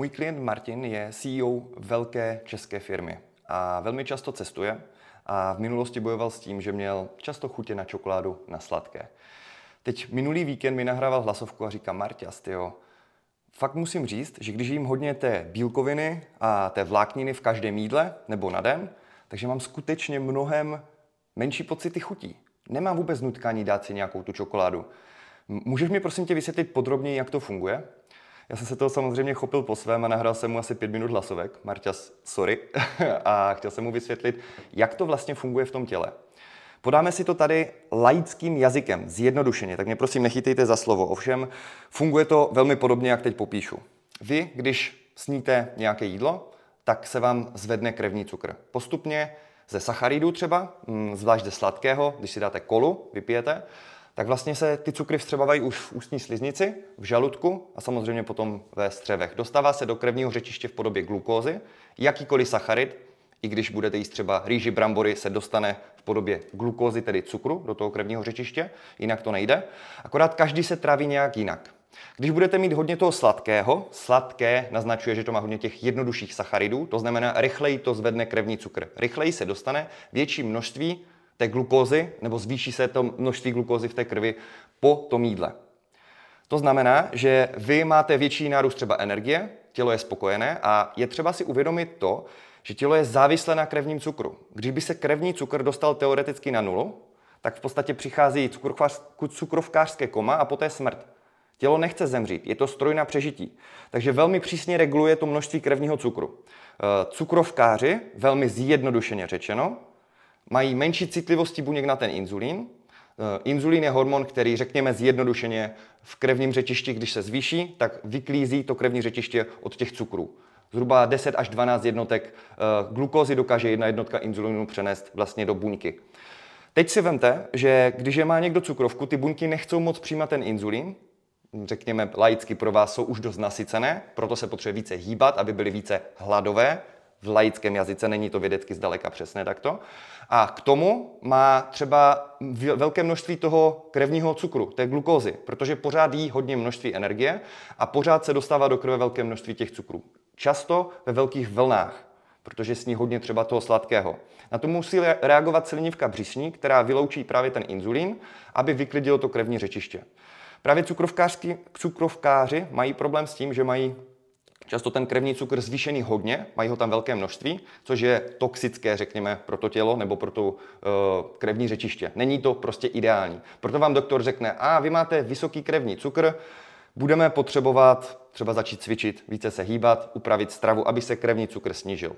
Můj klient Martin je CEO velké české firmy a velmi často cestuje a v minulosti bojoval s tím, že měl často chutě na čokoládu na sladké. Teď minulý víkend mi nahrával hlasovku a říká Marťas, tyjo, fakt musím říct, že když jím hodně té bílkoviny a té vlákniny v každém jídle nebo na den, takže mám skutečně mnohem menší pocity chutí. Nemám vůbec nutkání dát si nějakou tu čokoládu. Můžeš mi prosím tě vysvětlit podrobněji, jak to funguje? Já jsem se toho samozřejmě chopil po svém a nahrál jsem mu asi pět minut hlasovek. Marťas, sorry. a chtěl jsem mu vysvětlit, jak to vlastně funguje v tom těle. Podáme si to tady laickým jazykem, zjednodušeně, tak mě prosím nechytejte za slovo. Ovšem, funguje to velmi podobně, jak teď popíšu. Vy, když sníte nějaké jídlo, tak se vám zvedne krevní cukr. Postupně ze sacharidů třeba, mm, zvlášť ze sladkého, když si dáte kolu, vypijete, tak vlastně se ty cukry vstřebávají už v ústní sliznici, v žaludku a samozřejmě potom ve střevech. Dostává se do krevního řečiště v podobě glukózy, jakýkoliv sacharid, i když budete jíst třeba rýži, brambory, se dostane v podobě glukózy, tedy cukru, do toho krevního řečiště, jinak to nejde. Akorát každý se tráví nějak jinak. Když budete mít hodně toho sladkého, sladké naznačuje, že to má hodně těch jednodušších sacharidů, to znamená, rychleji to zvedne krevní cukr. Rychleji se dostane větší množství té glukózy, nebo zvýší se to množství glukózy v té krvi po tom jídle. To znamená, že vy máte větší nárůst třeba energie, tělo je spokojené a je třeba si uvědomit to, že tělo je závislé na krevním cukru. Když by se krevní cukr dostal teoreticky na nulu, tak v podstatě přichází cukrovkářské koma a poté smrt. Tělo nechce zemřít, je to stroj na přežití. Takže velmi přísně reguluje to množství krevního cukru. Eh, cukrovkáři, velmi zjednodušeně řečeno, mají menší citlivosti buněk na ten inzulín. Eh, inzulín je hormon, který, řekněme zjednodušeně, v krevním řečišti, když se zvýší, tak vyklízí to krevní řečiště od těch cukrů. Zhruba 10 až 12 jednotek eh, glukózy dokáže jedna jednotka inzulínu přenést vlastně do buňky. Teď si vemte, že když je má někdo cukrovku, ty buňky nechcou moc přijímat ten inzulín, řekněme laicky pro vás jsou už dost nasycené, proto se potřebuje více hýbat, aby byly více hladové, v laickém jazyce, není to vědecky zdaleka přesné takto. A k tomu má třeba velké množství toho krevního cukru, té glukózy, protože pořád jí hodně množství energie a pořád se dostává do krve velké množství těch cukrů. Často ve velkých vlnách, protože sní hodně třeba toho sladkého. Na to musí reagovat slinivka břišní, která vyloučí právě ten inzulín, aby vyklidilo to krevní řečiště. Právě cukrovkáři mají problém s tím, že mají často ten krevní cukr zvýšený hodně, mají ho tam velké množství, což je toxické, řekněme, pro to tělo nebo pro to uh, krevní řečiště. Není to prostě ideální. Proto vám doktor řekne, a vy máte vysoký krevní cukr, budeme potřebovat třeba začít cvičit, více se hýbat, upravit stravu, aby se krevní cukr snížil.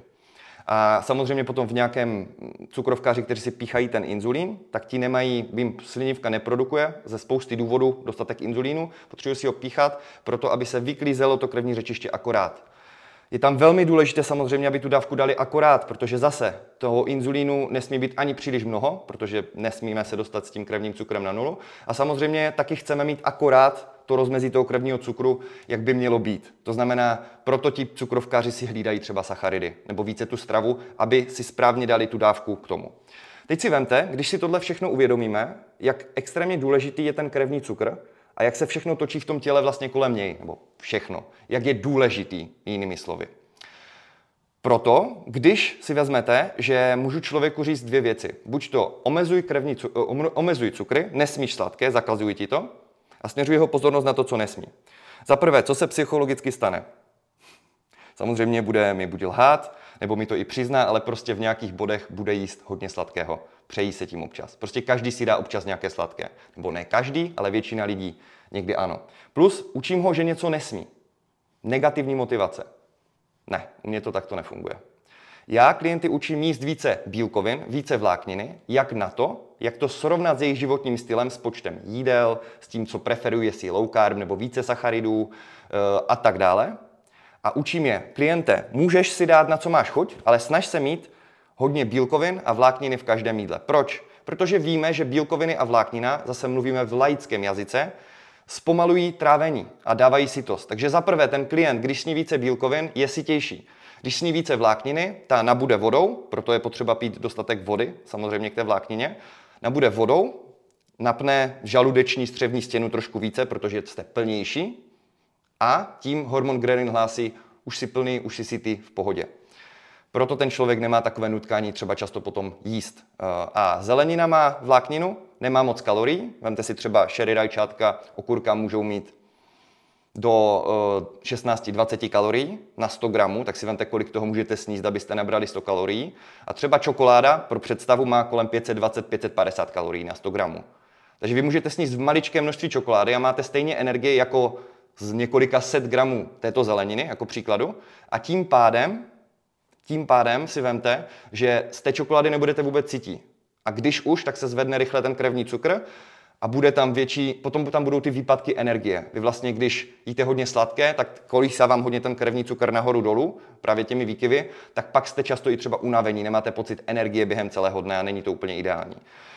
A samozřejmě potom v nějakém cukrovkáři, kteří si píchají ten inzulín, tak ti nemají, vím, slinivka neprodukuje ze spousty důvodů dostatek inzulínu, potřebují si ho píchat, proto aby se vyklízelo to krevní řečiště akorát. Je tam velmi důležité samozřejmě, aby tu dávku dali akorát, protože zase toho inzulínu nesmí být ani příliš mnoho, protože nesmíme se dostat s tím krevním cukrem na nulu. A samozřejmě taky chceme mít akorát to rozmezí toho krevního cukru, jak by mělo být. To znamená, proto ti cukrovkáři si hlídají třeba sacharidy nebo více tu stravu, aby si správně dali tu dávku k tomu. Teď si vemte, když si tohle všechno uvědomíme, jak extrémně důležitý je ten krevní cukr a jak se všechno točí v tom těle vlastně kolem něj, nebo všechno, jak je důležitý, jinými slovy. Proto, když si vezmete, že můžu člověku říct dvě věci. Buď to omezuj, krevní, omezuj cukry, nesmíš sladké, zakazuji ti to, a směřuje jeho pozornost na to, co nesmí. Za prvé, co se psychologicky stane? Samozřejmě bude mi buď lhát, nebo mi to i přizná, ale prostě v nějakých bodech bude jíst hodně sladkého. Přejí se tím občas. Prostě každý si dá občas nějaké sladké. Nebo ne každý, ale většina lidí někdy ano. Plus učím ho, že něco nesmí. Negativní motivace. Ne, u mě to takto nefunguje. Já klienty učím jíst více bílkovin, více vlákniny, jak na to, jak to srovnat s jejich životním stylem, s počtem jídel, s tím, co preferují, jestli low carb nebo více sacharidů eh, a tak dále. A učím je, kliente, můžeš si dát na co máš chuť, ale snaž se mít hodně bílkovin a vlákniny v každém jídle. Proč? Protože víme, že bílkoviny a vláknina, zase mluvíme v laickém jazyce, zpomalují trávení a dávají sytost. Takže za prvé ten klient, když sní více bílkovin, je sytější. Když sní více vlákniny, ta nabude vodou, proto je potřeba pít dostatek vody, samozřejmě k té vláknině, nabude vodou, napne žaludeční střevní stěnu trošku více, protože jste plnější a tím hormon ghrelin hlásí, už si plný, už si sytý v pohodě. Proto ten člověk nemá takové nutkání třeba často potom jíst. Eh, a zelenina má vlákninu, nemá moc kalorií. Vemte si třeba sherry rajčátka, okurka můžou mít do 16-20 eh, kalorií na 100 gramů, tak si vemte, kolik toho můžete sníst, abyste nabrali 100 kalorií. A třeba čokoláda pro představu má kolem 520-550 kalorií na 100 gramů. Takže vy můžete sníst v maličké množství čokolády a máte stejně energie jako z několika set gramů této zeleniny, jako příkladu. A tím pádem, tím pádem si vemte, že z té čokolády nebudete vůbec cítit. A když už, tak se zvedne rychle ten krevní cukr a bude tam větší, potom tam budou ty výpadky energie. Vy vlastně, když jíte hodně sladké, tak kolísá vám hodně ten krevní cukr nahoru dolů, právě těmi výkyvy, tak pak jste často i třeba unavení, nemáte pocit energie během celého dne a není to úplně ideální.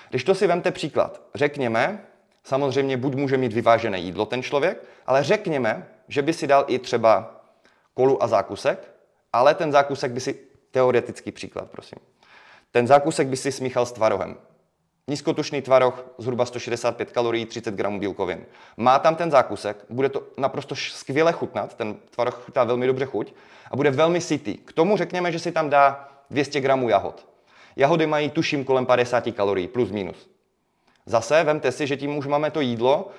Když to si vemte příklad, řekněme, samozřejmě buď může mít vyvážené jídlo ten člověk, ale řekněme, že by si dal i třeba kolu a zákusek, ale ten zákusek by si, teoretický příklad, prosím, ten zákusek by si smíchal s tvarohem. Nízkotučný tvaroh, zhruba 165 kalorií, 30 gramů bílkovin. Má tam ten zákusek, bude to naprosto skvěle chutnat, ten tvaroh chutná velmi dobře chuť a bude velmi sytý. K tomu řekněme, že si tam dá 200 gramů jahod. Jahody mají tuším kolem 50 kalorií, plus minus. Zase vemte si, že tím už máme to jídlo,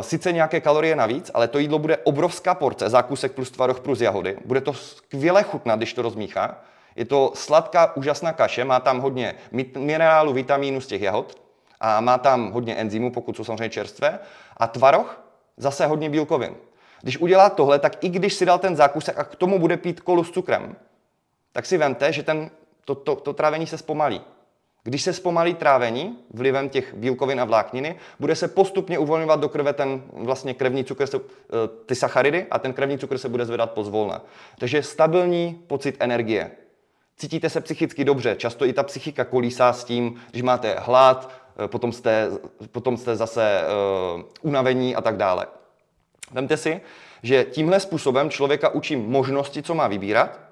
sice nějaké kalorie navíc, ale to jídlo bude obrovská porce, zákusek plus tvaroh plus jahody. Bude to skvěle chutnat, když to rozmíchá. Je to sladká, úžasná kaše, má tam hodně minerálu, vitamínu z těch jahod a má tam hodně enzymů, pokud jsou samozřejmě čerstvé. A tvaroh zase hodně bílkovin. Když udělá tohle, tak i když si dal ten zákusek a k tomu bude pít kolu s cukrem, tak si vemte, že ten, to, to, to trávení se zpomalí. Když se zpomalí trávení vlivem těch bílkovin a vlákniny, bude se postupně uvolňovat do krve ten vlastně krevní cukr, eh, ty sacharidy a ten krevní cukr se bude zvedat pozvolna. Takže stabilní pocit energie. Cítíte se psychicky dobře, často i ta psychika kolísá s tím, když máte hlad, eh, potom jste, potom jste zase uh, unavení a tak dále. Vemte si, že tímhle způsobem člověka učí možnosti, co má vybírat,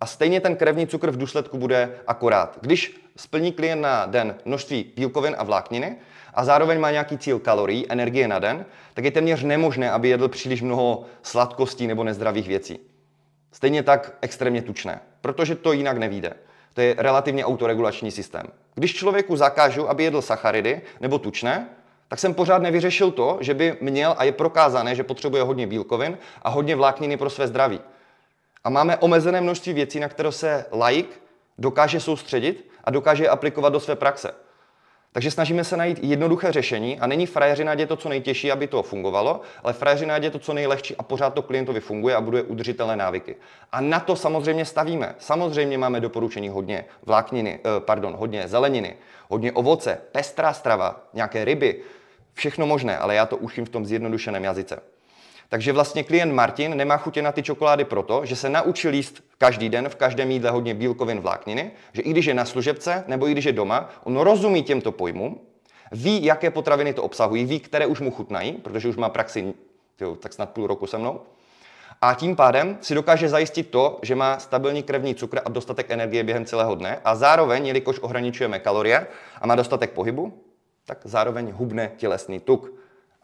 a stejně ten krevní cukr v důsledku bude akorát. Když splní klient na den množství bílkovin a vlákniny a zároveň má nějaký cíl kalorií, energie na den, tak je téměř nemožné, aby jedl příliš mnoho sladkostí nebo nezdravých věcí. Stejně tak extrémně tučné, protože to jinak nevíde. To je relativně autoregulační systém. Když člověku zakážu, aby jedl sacharidy nebo tučné, tak jsem pořád nevyřešil to, že by měl a je prokázané, že potřebuje hodně bílkovin a hodně vlákniny pro své zdraví. A máme omezené množství věcí, na které se laik dokáže soustředit a dokáže je aplikovat do své praxe. Takže snažíme se najít jednoduché řešení a není frajeřina je to, co nejtěžší, aby to fungovalo, ale frajeřina je to, co nejlehčí a pořád to klientovi funguje a buduje udržitelné návyky. A na to samozřejmě stavíme. Samozřejmě máme doporučení hodně vlákniny, eh, pardon, hodně zeleniny, hodně ovoce, pestrá strava, nějaké ryby, všechno možné, ale já to učím v tom zjednodušeném jazyce. Takže vlastně klient Martin nemá chutě na ty čokolády proto, že se naučil jíst každý den v každém jídle hodně bílkovin vlákniny, že i když je na služebce nebo i když je doma, on rozumí těmto pojmům, ví, jaké potraviny to obsahují, ví, které už mu chutnají, protože už má praxi tyjo, tak snad půl roku se mnou. A tím pádem si dokáže zajistit to, že má stabilní krevní cukr a dostatek energie během celého dne a zároveň, jelikož ohraničujeme kalorie a má dostatek pohybu, tak zároveň hubne tělesný tuk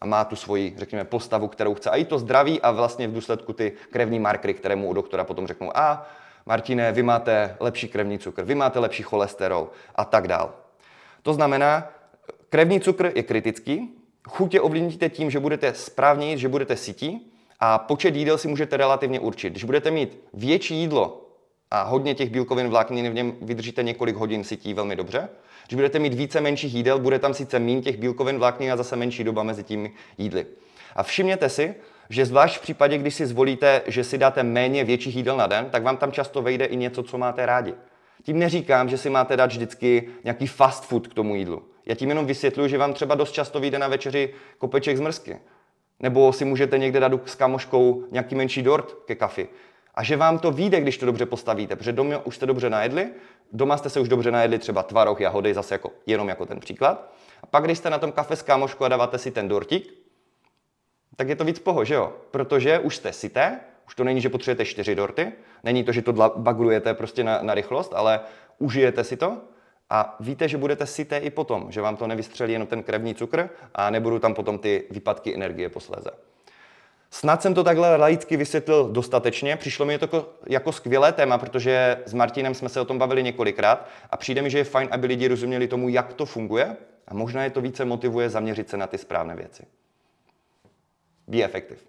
a má tu svoji, řekněme, postavu, kterou chce. A i to zdraví a vlastně v důsledku ty krevní markry, které mu u doktora potom řeknou, a Martine, vy máte lepší krevní cukr, vy máte lepší cholesterol a tak dál. To znamená, krevní cukr je kritický, chutě ovlivníte tím, že budete správně že budete sytí a počet jídel si můžete relativně určit. Když budete mít větší jídlo a hodně těch bílkovin vlákniny v něm vydržíte několik hodin sytí velmi dobře, když budete mít více menších jídel, bude tam sice méně těch bílkovin, vláknin a zase menší doba mezi tím jídly. A všimněte si, že zvlášť v případě, když si zvolíte, že si dáte méně větších jídel na den, tak vám tam často vejde i něco, co máte rádi. Tím neříkám, že si máte dát vždycky nějaký fast food k tomu jídlu. Já tím jenom vysvětluji, že vám třeba dost často vyjde na večeři kopeček zmrzky. Nebo si můžete někde dát s kamoškou nějaký menší dort ke kafi. A že vám to vyjde, když to dobře postavíte, protože doma už jste dobře najedli, doma jste se už dobře najedli třeba tvaroh, jahody, zase jako, jenom jako ten příklad. A pak, když jste na tom kafe s kámoškou a dáváte si ten dortík, tak je to víc poho, že jo? Protože už jste syté, už to není, že potřebujete čtyři dorty, není to, že to bagrujete prostě na, na rychlost, ale užijete si to a víte, že budete syté i potom, že vám to nevystřelí jenom ten krevní cukr a nebudou tam potom ty výpadky energie posléze. Snad jsem to takhle laicky vysvětlil dostatečně. Přišlo mi to jako, jako skvělé téma, protože s Martinem jsme se o tom bavili několikrát a přijde mi, že je fajn, aby lidi rozuměli tomu, jak to funguje a možná je to více motivuje zaměřit se na ty správné věci. Be effective.